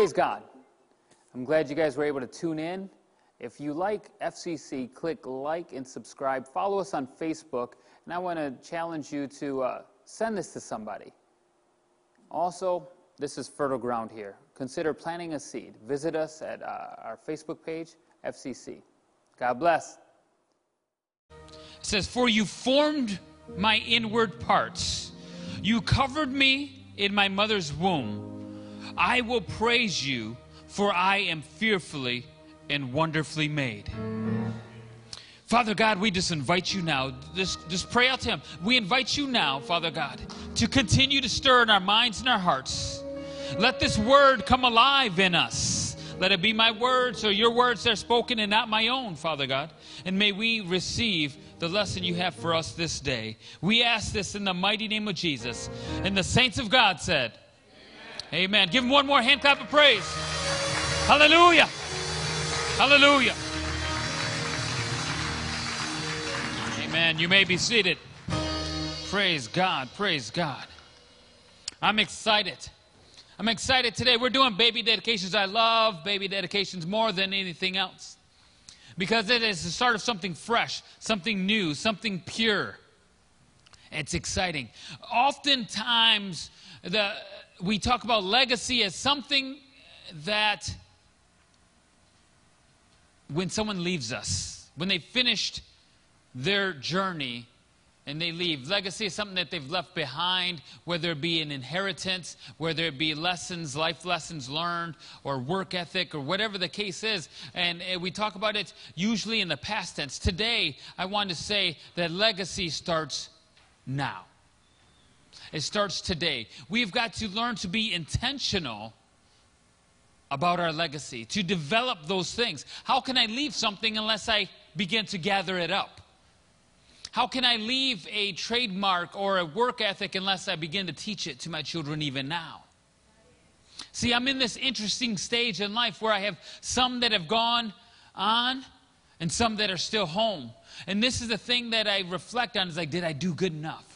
Praise God. I'm glad you guys were able to tune in. If you like FCC, click like and subscribe. Follow us on Facebook. And I want to challenge you to uh, send this to somebody. Also, this is fertile ground here. Consider planting a seed. Visit us at uh, our Facebook page, FCC. God bless. It says, For you formed my inward parts, you covered me in my mother's womb. I will praise you, for I am fearfully and wonderfully made. Father God, we just invite you now. Just, just pray out to Him. We invite you now, Father God, to continue to stir in our minds and our hearts. Let this word come alive in us. Let it be my words or your words that are spoken and not my own, Father God. And may we receive the lesson you have for us this day. We ask this in the mighty name of Jesus. And the saints of God said, Amen. Give him one more hand clap of praise. Hallelujah. Hallelujah. Amen. You may be seated. Praise God. Praise God. I'm excited. I'm excited today. We're doing baby dedications. I love baby dedications more than anything else because it is the start of something fresh, something new, something pure. It's exciting. Oftentimes, the, we talk about legacy as something that when someone leaves us, when they finished their journey, and they leave. Legacy is something that they've left behind, whether it be an inheritance, whether it be lessons, life lessons learned, or work ethic, or whatever the case is. And uh, we talk about it usually in the past tense. Today, I want to say that legacy starts now. It starts today. We've got to learn to be intentional about our legacy, to develop those things. How can I leave something unless I begin to gather it up? How can I leave a trademark or a work ethic unless I begin to teach it to my children even now? See, I'm in this interesting stage in life where I have some that have gone on and some that are still home. And this is the thing that I reflect on is like, did I do good enough?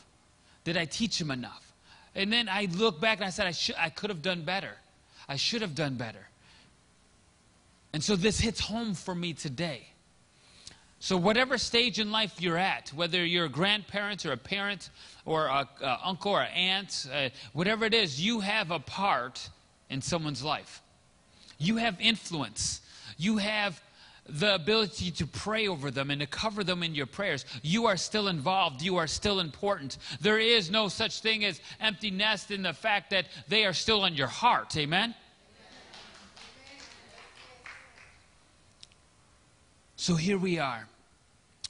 Did I teach him enough? And then I look back and I said, I, should, I could have done better. I should have done better. And so this hits home for me today. So, whatever stage in life you're at, whether you're a grandparent or a parent or a, a uncle or aunt, uh, whatever it is, you have a part in someone's life. You have influence. You have the ability to pray over them and to cover them in your prayers. You are still involved. You are still important. There is no such thing as empty nest in the fact that they are still in your heart. Amen? So here we are.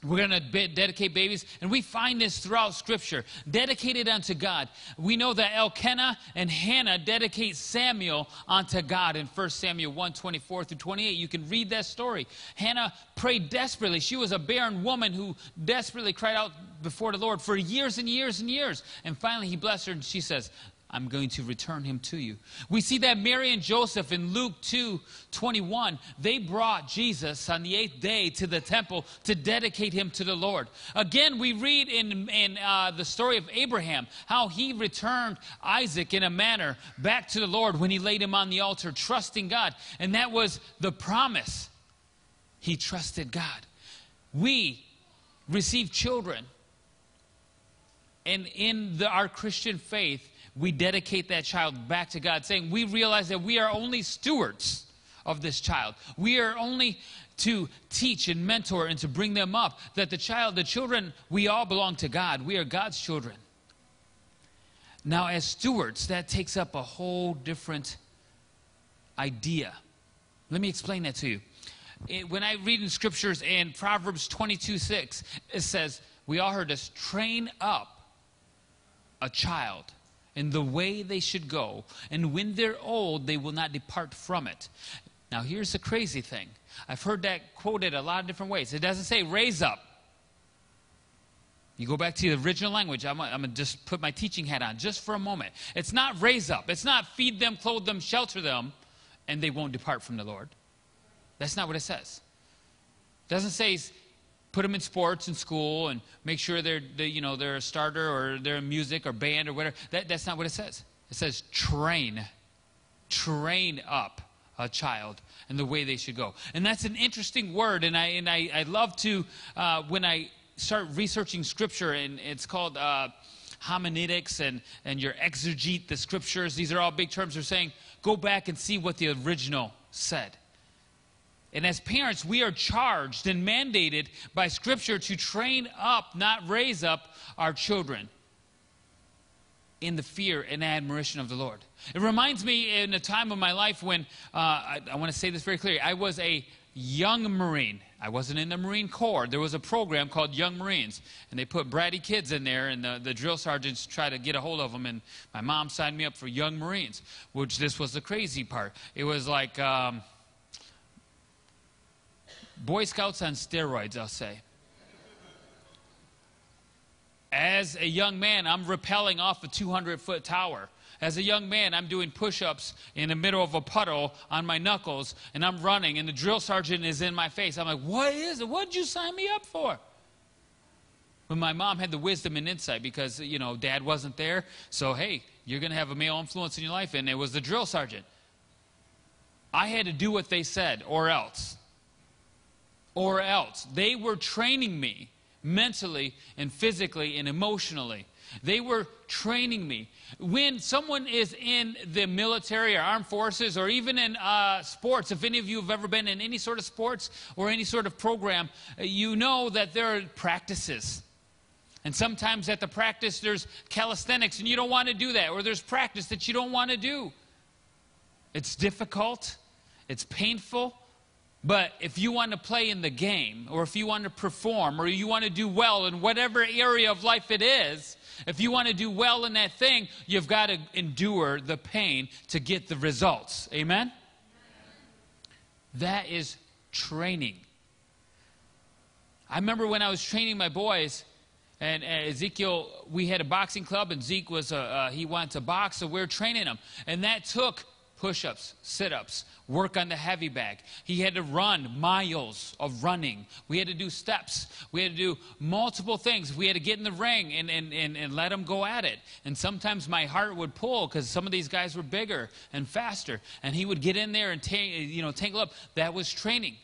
We're going to dedicate babies, and we find this throughout Scripture. Dedicated unto God. We know that Elkanah and Hannah dedicate Samuel unto God in 1 Samuel 1 24 through 28. You can read that story. Hannah prayed desperately. She was a barren woman who desperately cried out before the Lord for years and years and years. And finally, he blessed her, and she says, I'm going to return him to you. We see that Mary and Joseph in Luke 2 21, they brought Jesus on the eighth day to the temple to dedicate him to the Lord. Again, we read in, in uh, the story of Abraham how he returned Isaac in a manner back to the Lord when he laid him on the altar, trusting God. And that was the promise. He trusted God. We receive children. And in the, our Christian faith, we dedicate that child back to God, saying we realize that we are only stewards of this child. We are only to teach and mentor and to bring them up. That the child, the children, we all belong to God. We are God's children. Now, as stewards, that takes up a whole different idea. Let me explain that to you. It, when I read in scriptures in Proverbs 22 6, it says, We all heard this train up a child in the way they should go, and when they're old, they will not depart from it. Now, here's the crazy thing I've heard that quoted a lot of different ways. It doesn't say raise up. You go back to the original language. I'm, I'm going to just put my teaching hat on just for a moment. It's not raise up, it's not feed them, clothe them, shelter them, and they won't depart from the Lord. That's not what it says. It doesn't say put them in sports and school and make sure they're, they, you know, they're a starter or they're in music or band or whatever. That, that's not what it says. It says train. train up a child and the way they should go. And that's an interesting word, and I, and I, I love to, uh, when I start researching scripture, and it's called uh, and, and your exegete the scriptures. These are all big terms. They're saying, go back and see what the original said. And as parents, we are charged and mandated by Scripture to train up, not raise up, our children in the fear and admiration of the Lord. It reminds me in a time of my life when, uh, I, I want to say this very clearly, I was a young Marine. I wasn't in the Marine Corps. There was a program called Young Marines, and they put bratty kids in there, and the, the drill sergeants try to get a hold of them. And my mom signed me up for Young Marines, which this was the crazy part. It was like um, Boy Scouts on steroids, I'll say. As a young man, I'm rappelling off a 200 foot tower. As a young man, I'm doing push ups in the middle of a puddle on my knuckles, and I'm running, and the drill sergeant is in my face. I'm like, What is it? What'd you sign me up for? But my mom had the wisdom and insight because, you know, dad wasn't there. So, hey, you're going to have a male influence in your life, and it was the drill sergeant. I had to do what they said, or else. Or else. They were training me mentally and physically and emotionally. They were training me. When someone is in the military or armed forces or even in uh, sports, if any of you have ever been in any sort of sports or any sort of program, you know that there are practices. And sometimes at the practice, there's calisthenics and you don't want to do that, or there's practice that you don't want to do. It's difficult, it's painful, but if you want to play in the game, or if you want to perform, or you want to do well in whatever area of life it is, if you want to do well in that thing, you've got to endure the pain to get the results. Amen? That is training. I remember when I was training my boys, and Ezekiel, we had a boxing club, and Zeke was a, uh, he wanted to box, so we are training him. And that took push ups, sit ups, work on the heavy bag. He had to run miles of running. We had to do steps. We had to do multiple things. We had to get in the ring and, and, and, and let him go at it. And sometimes my heart would pull because some of these guys were bigger and faster. And he would get in there and ta- you know, tangle up. That was training.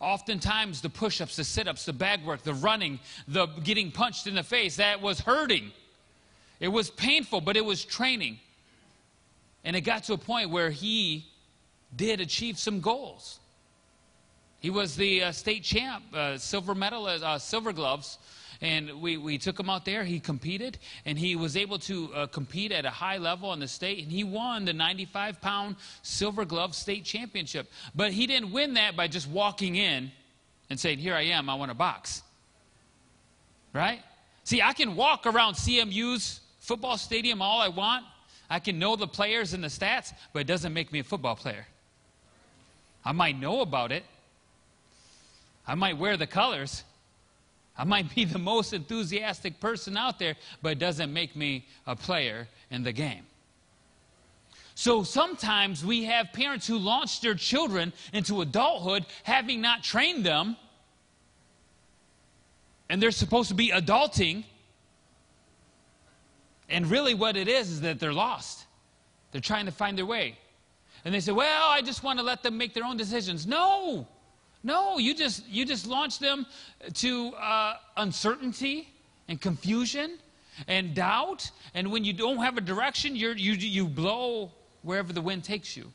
Oftentimes, the push ups, the sit ups, the bag work, the running, the getting punched in the face, that was hurting. It was painful, but it was training. And it got to a point where he did achieve some goals. He was the uh, state champ, uh, silver medal, uh, silver gloves, and we, we took him out there. He competed, and he was able to uh, compete at a high level in the state, and he won the 95 pound silver glove state championship. But he didn't win that by just walking in and saying, Here I am, I want to box. Right? See, I can walk around CMU's football stadium all I want. I can know the players and the stats, but it doesn't make me a football player. I might know about it. I might wear the colors. I might be the most enthusiastic person out there, but it doesn't make me a player in the game. So sometimes we have parents who launch their children into adulthood having not trained them, and they're supposed to be adulting and really, what it is is that they're lost. They're trying to find their way. And they say, Well, I just want to let them make their own decisions. No, no, you just, you just launch them to uh, uncertainty and confusion and doubt. And when you don't have a direction, you you, you blow wherever the wind takes you.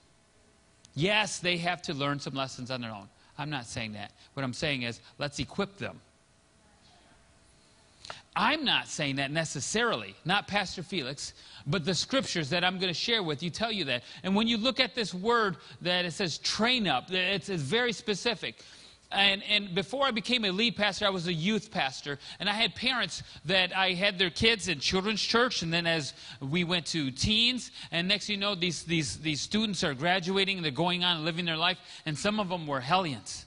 Yes, they have to learn some lessons on their own. I'm not saying that. What I'm saying is, let's equip them I'm not saying that necessarily, not Pastor Felix, but the scriptures that I'm going to share with you tell you that. And when you look at this word that it says train up, it's, it's very specific. And, and, before I became a lead pastor, I was a youth pastor. And I had parents that I had their kids in children's church. And then as we went to teens, and next you know, these, these, these students are graduating, they're going on and living their life. And some of them were hellions.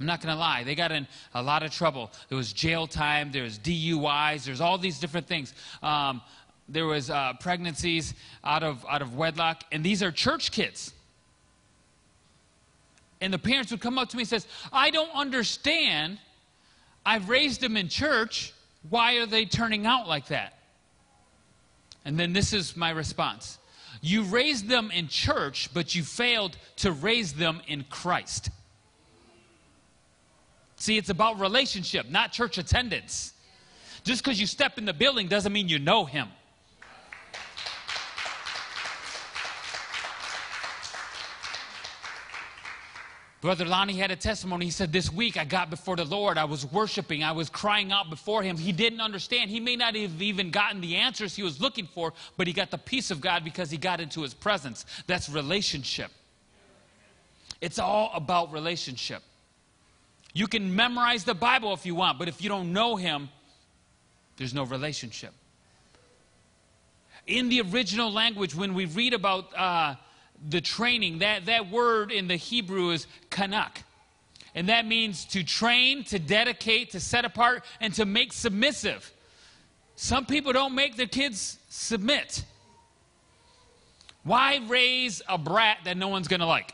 I'm not going to lie. They got in a lot of trouble. There was jail time. There was DUIs. There's all these different things. Um, there was uh, pregnancies out of, out of wedlock. And these are church kids. And the parents would come up to me and says, I don't understand. I've raised them in church. Why are they turning out like that? And then this is my response. You raised them in church, but you failed to raise them in Christ. See, it's about relationship, not church attendance. Just because you step in the building doesn't mean you know Him. Brother Lonnie had a testimony. He said, This week I got before the Lord. I was worshiping. I was crying out before Him. He didn't understand. He may not have even gotten the answers he was looking for, but he got the peace of God because he got into His presence. That's relationship. It's all about relationship. You can memorize the Bible if you want, but if you don't know Him, there's no relationship. In the original language, when we read about uh, the training. That, that word in the Hebrew is kanak. And that means to train, to dedicate, to set apart, and to make submissive. Some people don't make their kids submit. Why raise a brat that no one's going to like?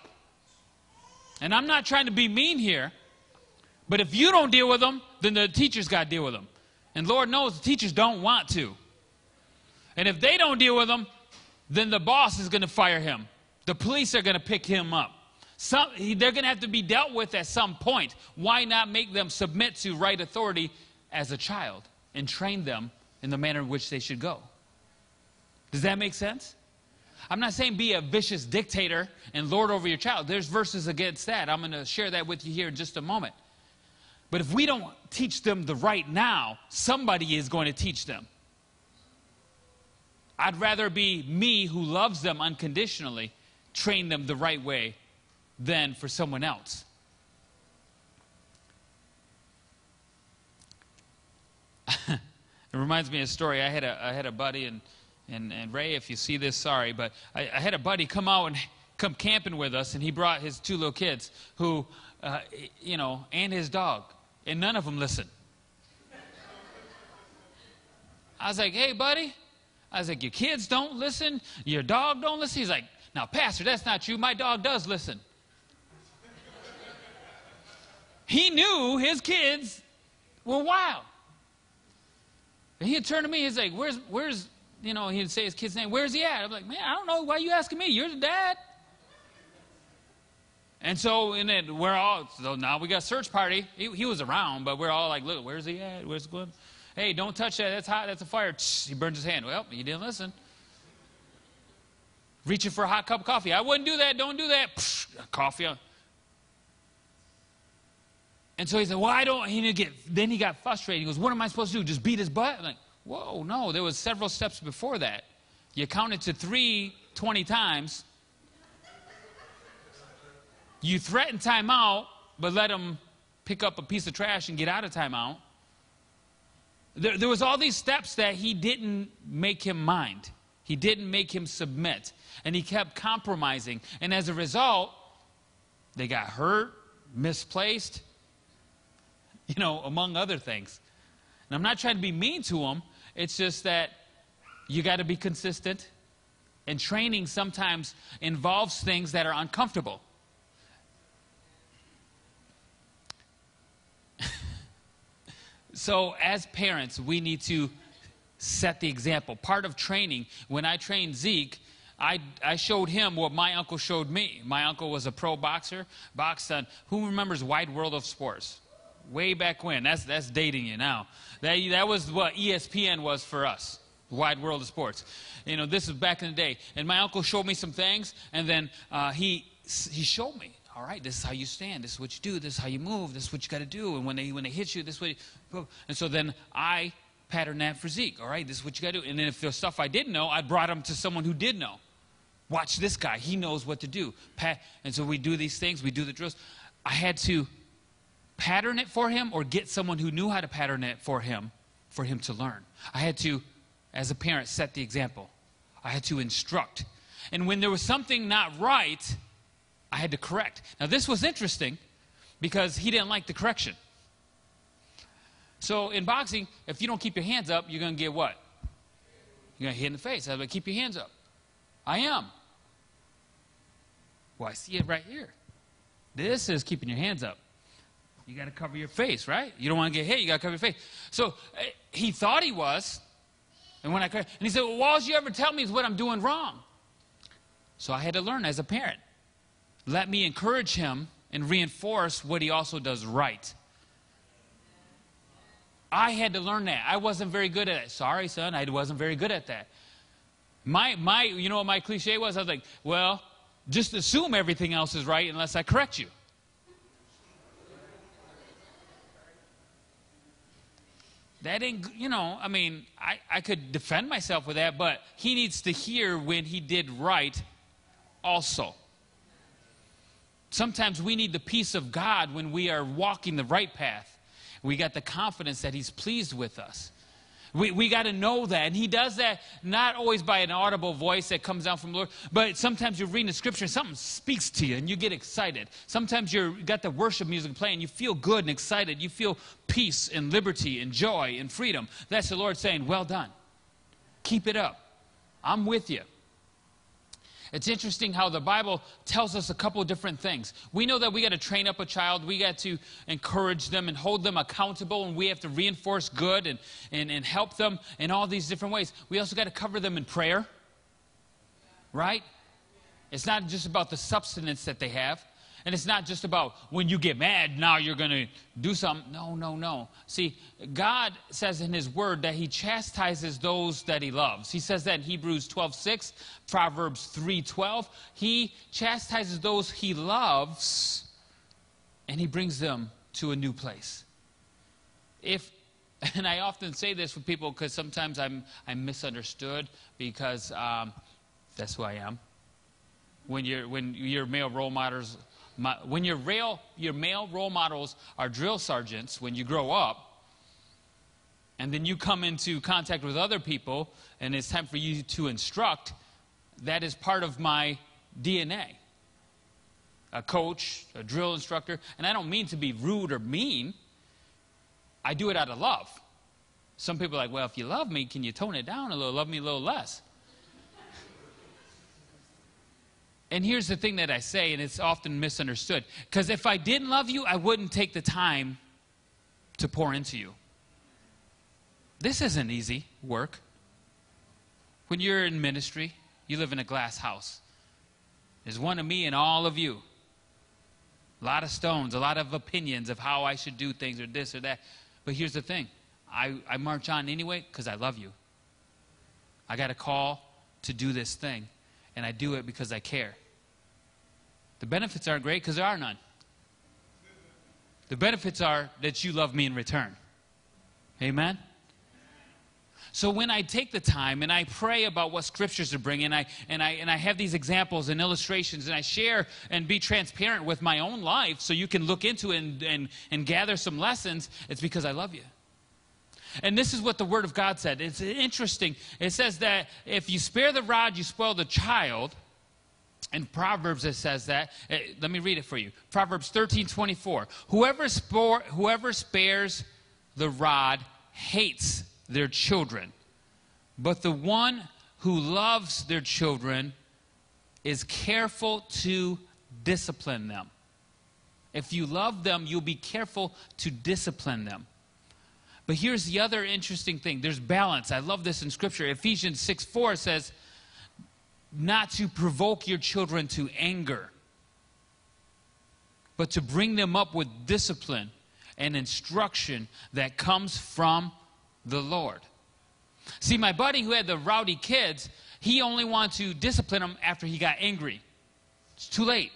And I'm not trying to be mean here, but if you don't deal with them, then the teachers got to deal with them. And Lord knows the teachers don't want to. And if they don't deal with them, then the boss is going to fire him. The police are going to pick him up. Some, they're going to have to be dealt with at some point. Why not make them submit to right authority as a child and train them in the manner in which they should go? Does that make sense? I'm not saying be a vicious dictator and lord over your child. There's verses against that. I'm going to share that with you here in just a moment. But if we don't teach them the right now, somebody is going to teach them. I'd rather be me who loves them unconditionally train them the right way than for someone else. it reminds me of a story. I had a, I had a buddy, and, and, and Ray, if you see this, sorry, but I, I had a buddy come out and come camping with us, and he brought his two little kids who, uh, you know, and his dog, and none of them listened. I was like, hey, buddy. I was like, your kids don't listen, your dog don't listen. He's like, now, Pastor, that's not you. My dog does listen. he knew his kids were wild. And he'd turn to me, he's like, Where's, where's, you know, he'd say his kid's name, Where's he at? I'm like, Man, I don't know. Why you asking me? You're the dad. And so, and then we're all, so now we got search party. He, he was around, but we're all like, Look, where's he at? Where's going? Hey, don't touch that. That's hot. That's a fire. He burns his hand. Well, he didn't listen reaching for a hot cup of coffee. I wouldn't do that. Don't do that. Coffee. And so he said, "Well, I don't." He get. Then he got frustrated. He goes, "What am I supposed to do? Just beat his butt?" I'm like, "Whoa, no! There was several steps before that. You counted to three 20 times. You threaten timeout, but let him pick up a piece of trash and get out of timeout. There, there was all these steps that he didn't make him mind. He didn't make him submit. And he kept compromising. And as a result, they got hurt, misplaced, you know, among other things. And I'm not trying to be mean to them. It's just that you got to be consistent. And training sometimes involves things that are uncomfortable. So, as parents, we need to set the example. Part of training, when I trained Zeke, I, I showed him what my uncle showed me. My uncle was a pro boxer, boxed on, who remembers Wide World of Sports? Way back when. That's, that's dating you now. That, that was what ESPN was for us. Wide World of Sports. You know, this is back in the day. And my uncle showed me some things, and then uh, he, he showed me all right, this is how you stand, this is what you do, this is how you move, this is what you got to do. And when they when they hit you, this way. And so then I pattern that for Zeke. All right, this is what you got to do. And then if there's stuff I didn't know, I brought him to someone who did know. Watch this guy. He knows what to do. Pat, and so we do these things. We do the drills. I had to pattern it for him or get someone who knew how to pattern it for him for him to learn. I had to, as a parent, set the example. I had to instruct. And when there was something not right, I had to correct. Now, this was interesting because he didn't like the correction. So in boxing, if you don't keep your hands up, you're going to get what? You're going to hit in the face. I like, keep your hands up. I am. Well, I see it right here. This is keeping your hands up. You got to cover your face, right? You don't want to get hit. You got to cover your face. So eh, he thought he was, and when I and he said, "Well, all you ever tell me is what I'm doing wrong." So I had to learn as a parent. Let me encourage him and reinforce what he also does right. I had to learn that. I wasn't very good at it. Sorry, son, I wasn't very good at that. My, my, you know what my cliche was? I was like, well, just assume everything else is right unless I correct you. That ain't, you know, I mean, I, I could defend myself with that, but he needs to hear when he did right also. Sometimes we need the peace of God when we are walking the right path. We got the confidence that he's pleased with us. We, we got to know that. And he does that not always by an audible voice that comes down from the Lord, but sometimes you're reading the scripture and something speaks to you and you get excited. Sometimes you've got the worship music playing, you feel good and excited. You feel peace and liberty and joy and freedom. That's the Lord saying, Well done. Keep it up. I'm with you. It's interesting how the Bible tells us a couple different things. We know that we got to train up a child, we got to encourage them and hold them accountable, and we have to reinforce good and, and, and help them in all these different ways. We also got to cover them in prayer, right? It's not just about the substance that they have. And it's not just about when you get mad, now you're going to do something. No, no, no. See, God says in His Word that He chastises those that He loves. He says that in Hebrews 12 6, Proverbs 3 12. He chastises those He loves and He brings them to a new place. If and I often say this with people because sometimes I'm, I'm misunderstood because um, that's who I am. When, you when your male role models my, when your, your male role models are drill sergeants when you grow up, and then you come into contact with other people, and it's time for you to instruct, that is part of my DNA. A coach, a drill instructor, and I don't mean to be rude or mean. I do it out of love. Some people are like, well, if you love me, can you tone it down a little, love me a little less? And here's the thing that I say, and it's often misunderstood. Because if I didn't love you, I wouldn't take the time to pour into you. This isn't easy work. When you're in ministry, you live in a glass house. There's one of me and all of you. A lot of stones, a lot of opinions of how I should do things or this or that. But here's the thing I, I march on anyway because I love you. I got a call to do this thing, and I do it because I care. The benefits aren't great because there are none. The benefits are that you love me in return. Amen? So when I take the time and I pray about what scriptures to bring, and I, and, I, and I have these examples and illustrations, and I share and be transparent with my own life so you can look into it and, and, and gather some lessons, it's because I love you. And this is what the Word of God said. It's interesting. It says that if you spare the rod, you spoil the child in Proverbs it says that. Uh, let me read it for you. Proverbs 13 24. Whoever, spore, whoever spares the rod hates their children, but the one who loves their children is careful to discipline them. If you love them, you'll be careful to discipline them. But here's the other interesting thing there's balance. I love this in Scripture. Ephesians 6 4 says, not to provoke your children to anger, but to bring them up with discipline and instruction that comes from the Lord. See, my buddy who had the rowdy kids, he only wanted to discipline them after he got angry. It's too late.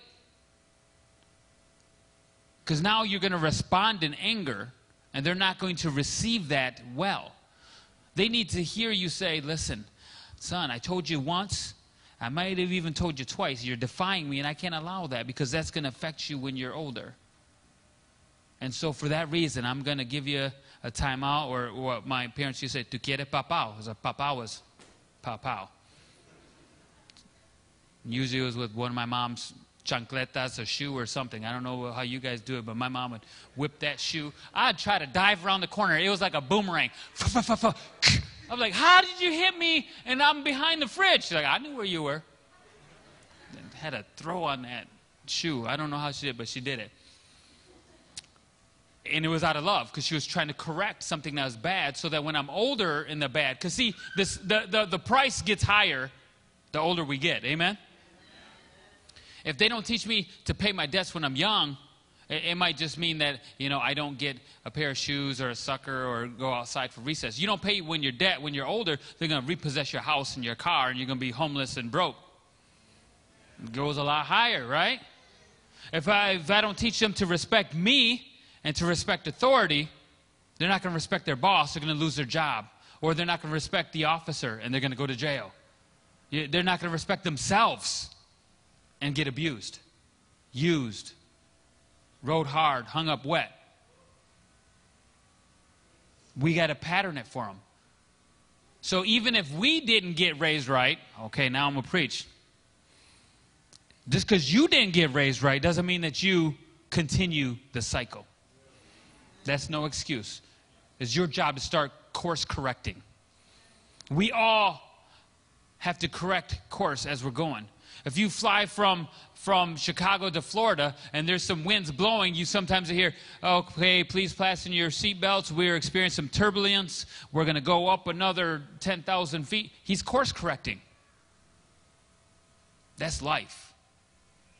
Because now you're going to respond in anger, and they're not going to receive that well. They need to hear you say, Listen, son, I told you once, I might have even told you twice, you're defying me, and I can't allow that because that's going to affect you when you're older. And so, for that reason, I'm going to give you a timeout, or what my parents used to say, tu quieres papao. Because papao was papao. Usually it was with one of my mom's chancletas, a shoe or something. I don't know how you guys do it, but my mom would whip that shoe. I'd try to dive around the corner. It was like a boomerang. I'm like, How did you hit me? And I'm behind the fridge. She's like, I knew where you were. Had a throw on that shoe. I don't know how she did, but she did it. And it was out of love because she was trying to correct something that was bad so that when I'm older in the bad, because see, this, the, the, the price gets higher the older we get. Amen? If they don't teach me to pay my debts when I'm young, it, might just mean that, you know, I don't get a pair of shoes or a sucker or go outside for recess. You don't pay when you're debt, when you're older, they're going to repossess your house and your car and you're going to be homeless and broke. It goes a lot higher, right? If I, if I don't teach them to respect me and to respect authority, they're not going to respect their boss. They're going to lose their job. Or they're not going to respect the officer and they're going to go to jail. They're not going to respect themselves and get abused, used, rode hard, hung up wet. We got to pattern it for them. So even if we didn't get raised right, okay, now I'm going to preach. Just because you didn't get raised right doesn't mean that you continue the cycle. That's no excuse. It's your job to start course correcting. We all have to correct course as we're going. If you fly from, from Chicago to Florida and there's some winds blowing, you sometimes hear, okay, please fasten your seatbelts. We're experiencing some turbulence. We're going to go up another 10,000 feet. He's course correcting. That's life.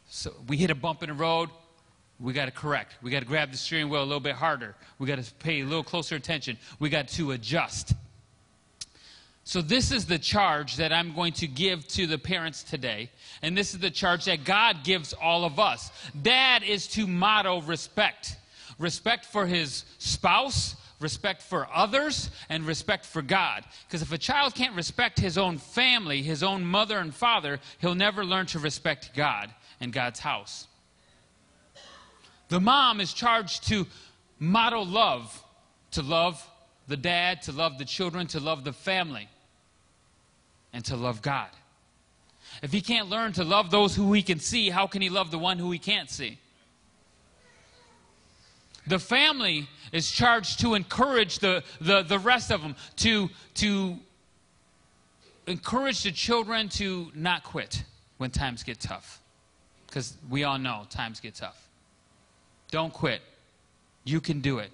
So we hit a bump in the road, we got to correct. We got to grab the steering wheel a little bit harder. We got to pay a little closer attention. We got to adjust. So, this is the charge that I'm going to give to the parents today. And this is the charge that God gives all of us. Dad is to model respect respect for his spouse, respect for others, and respect for God. Because if a child can't respect his own family, his own mother and father, he'll never learn to respect God and God's house. The mom is charged to model love, to love the dad, to love the children, to love the family and to love God. If he can't learn to love those who he can see, how can he love the one who he can't see? The family is charged to encourage the, the, the rest of them, to, to encourage the children to not quit when times get tough. Because we all know times get tough. Don't quit. You can do it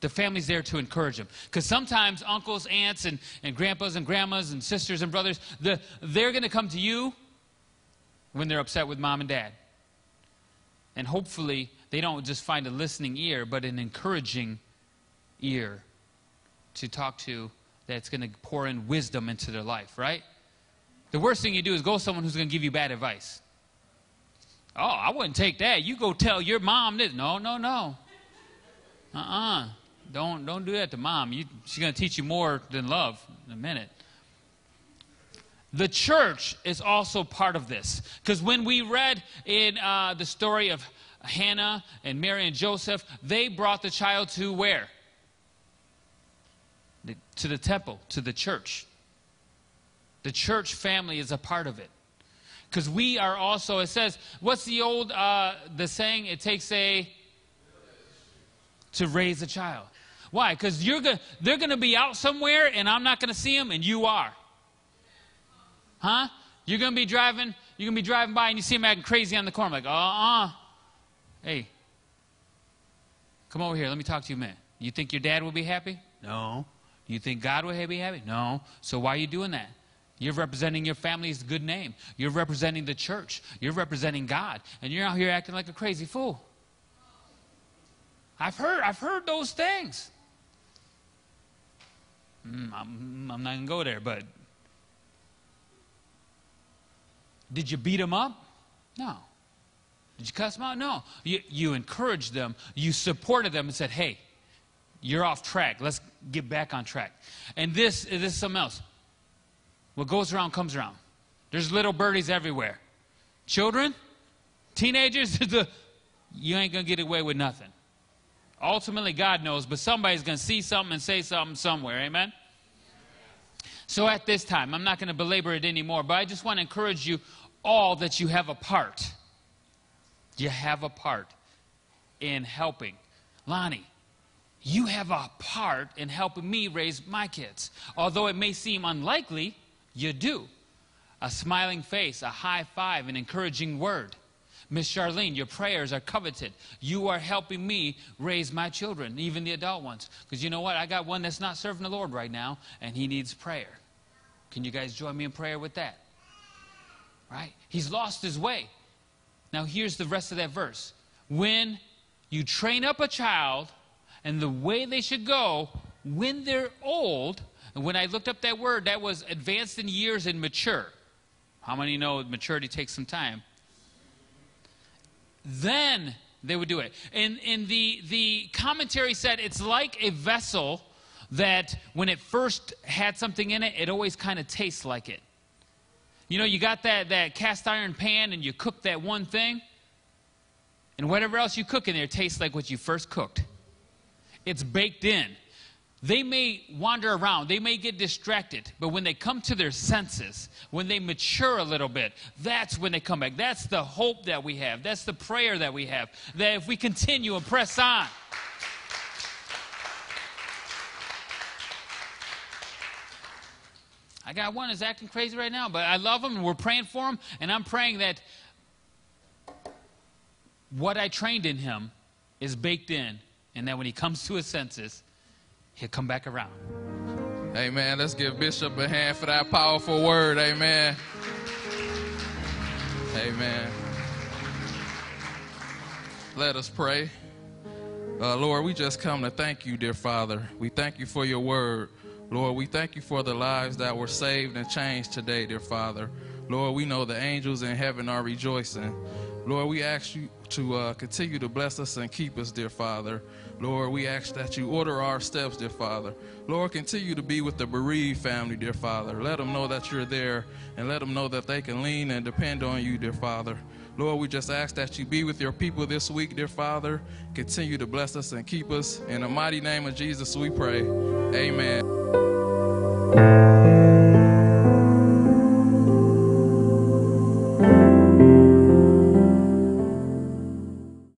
the family's there to encourage them. Because sometimes uncles, aunts, and, and grandpas and grandmas and sisters and brothers, the, they're going to come to you when they're upset with mom and dad. And hopefully, they don't just find a listening ear, but an encouraging ear to talk to that's going to pour in wisdom into their life, right? The worst thing you do is go to someone who's going to give you bad advice. Oh, I wouldn't take that. You go tell your mom this. No, no, no. Uh uh-uh. uh don't, don't do that to mom. You, she's going to teach you more than love in a minute. The church is also part of this. Because when we read in uh, the story of Hannah and Mary and Joseph, they brought the child to where? The, to the temple, to the church. The church family is a part of it. Because we are also, it says, what's the old, uh, the saying? It takes a, to raise a child. Why? Because you're going they're going to be out somewhere and I'm not going to see them and you are. Huh? You're going to be driving, you're going to be driving by and you see them acting crazy on the corner. like, uh-uh. Hey, come over here. Let me talk to you a minute. You think your dad will be happy? No. You think God will be happy? No. So why are you doing that? You're representing your family's good name. You're representing the church. You're representing God. And you're out here acting like a crazy fool. I've heard, I've heard those things. Mm, I'm, I'm not going to go there, but did you beat them up? No. Did you cuss them out? No. You, you encouraged them, you supported them, and said, hey, you're off track. Let's get back on track. And this, this is something else. What goes around comes around. There's little birdies everywhere. Children, teenagers, you ain't going to get away with nothing. Ultimately, God knows, but somebody's going to see something and say something somewhere. Amen? So at this time, I'm not going to belabor it anymore, but I just want to encourage you all that you have a part. You have a part in helping. Lonnie, you have a part in helping me raise my kids. Although it may seem unlikely, you do. A smiling face, a high five, an encouraging word. Miss Charlene, your prayers are coveted. You are helping me raise my children, even the adult ones. Because you know what? I got one that's not serving the Lord right now, and he needs prayer. Can you guys join me in prayer with that? Right? He's lost his way. Now, here's the rest of that verse. When you train up a child and the way they should go, when they're old, and when I looked up that word, that was advanced in years and mature. How many know maturity takes some time? Then they would do it. And, and the, the commentary said it's like a vessel that when it first had something in it, it always kind of tastes like it. You know, you got that, that cast iron pan and you cook that one thing, and whatever else you cook in there tastes like what you first cooked. It's baked in. They may wander around, they may get distracted, but when they come to their senses, when they mature a little bit, that's when they come back. That's the hope that we have. That's the prayer that we have. That if we continue and press on, I got one that's acting crazy right now, but I love him and we're praying for him, and I'm praying that what I trained in him is baked in, and that when he comes to his senses, he'll come back around. Amen. Let's give Bishop a hand for that powerful word. Amen. Amen. Let us pray. Uh, Lord, we just come to thank you, dear Father. We thank you for your word. Lord, we thank you for the lives that were saved and changed today, dear Father. Lord, we know the angels in heaven are rejoicing. Lord, we ask you to uh, continue to bless us and keep us, dear Father. Lord, we ask that you order our steps, dear Father. Lord, continue to be with the bereaved family, dear Father. Let them know that you're there and let them know that they can lean and depend on you, dear Father. Lord, we just ask that you be with your people this week, dear Father. Continue to bless us and keep us. In the mighty name of Jesus, we pray. Amen.